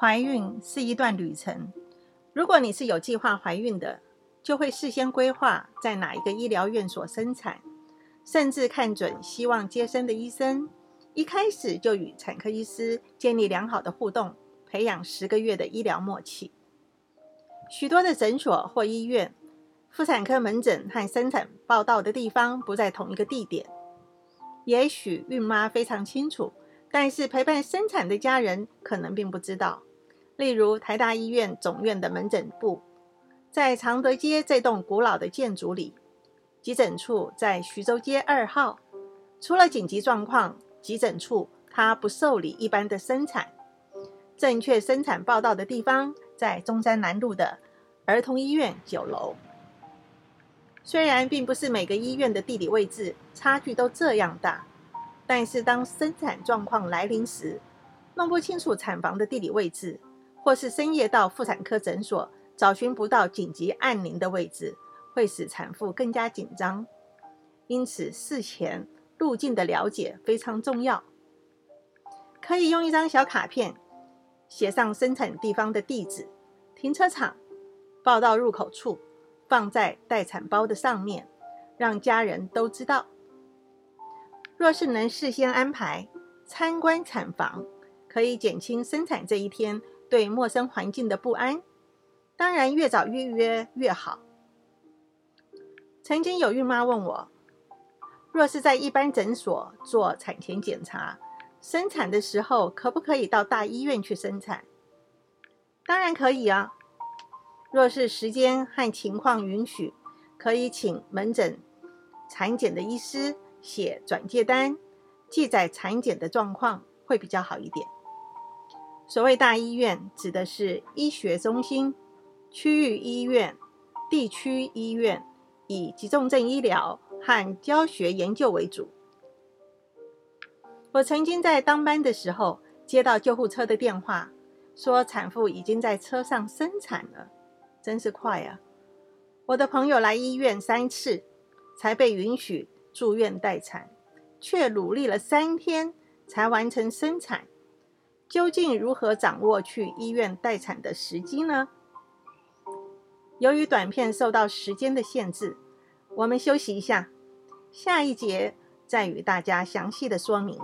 怀孕是一段旅程。如果你是有计划怀孕的，就会事先规划在哪一个医疗院所生产，甚至看准希望接生的医生，一开始就与产科医师建立良好的互动，培养十个月的医疗默契。许多的诊所或医院，妇产科门诊和生产报道的地方不在同一个地点。也许孕妈非常清楚，但是陪伴生产的家人可能并不知道。例如台大医院总院的门诊部，在常德街这栋古老的建筑里，急诊处在徐州街二号。除了紧急状况，急诊处它不受理一般的生产。正确生产报道的地方在中山南路的儿童医院九楼。虽然并不是每个医院的地理位置差距都这样大，但是当生产状况来临时，弄不清楚产房的地理位置。或是深夜到妇产科诊所找寻不到紧急按铃的位置，会使产妇更加紧张。因此，事前路径的了解非常重要。可以用一张小卡片写上生产地方的地址、停车场、报到入口处，放在待产包的上面，让家人都知道。若是能事先安排参观产房，可以减轻生产这一天。对陌生环境的不安，当然越早预约越好。曾经有孕妈问我，若是在一般诊所做产前检查，生产的时候可不可以到大医院去生产？当然可以啊。若是时间和情况允许，可以请门诊产检的医师写转介单，记载产检的状况，会比较好一点。所谓大医院，指的是医学中心、区域医院、地区医院，以急重症医疗和教学研究为主。我曾经在当班的时候，接到救护车的电话，说产妇已经在车上生产了，真是快啊！我的朋友来医院三次，才被允许住院待产，却努力了三天才完成生产。究竟如何掌握去医院待产的时机呢？由于短片受到时间的限制，我们休息一下，下一节再与大家详细的说明。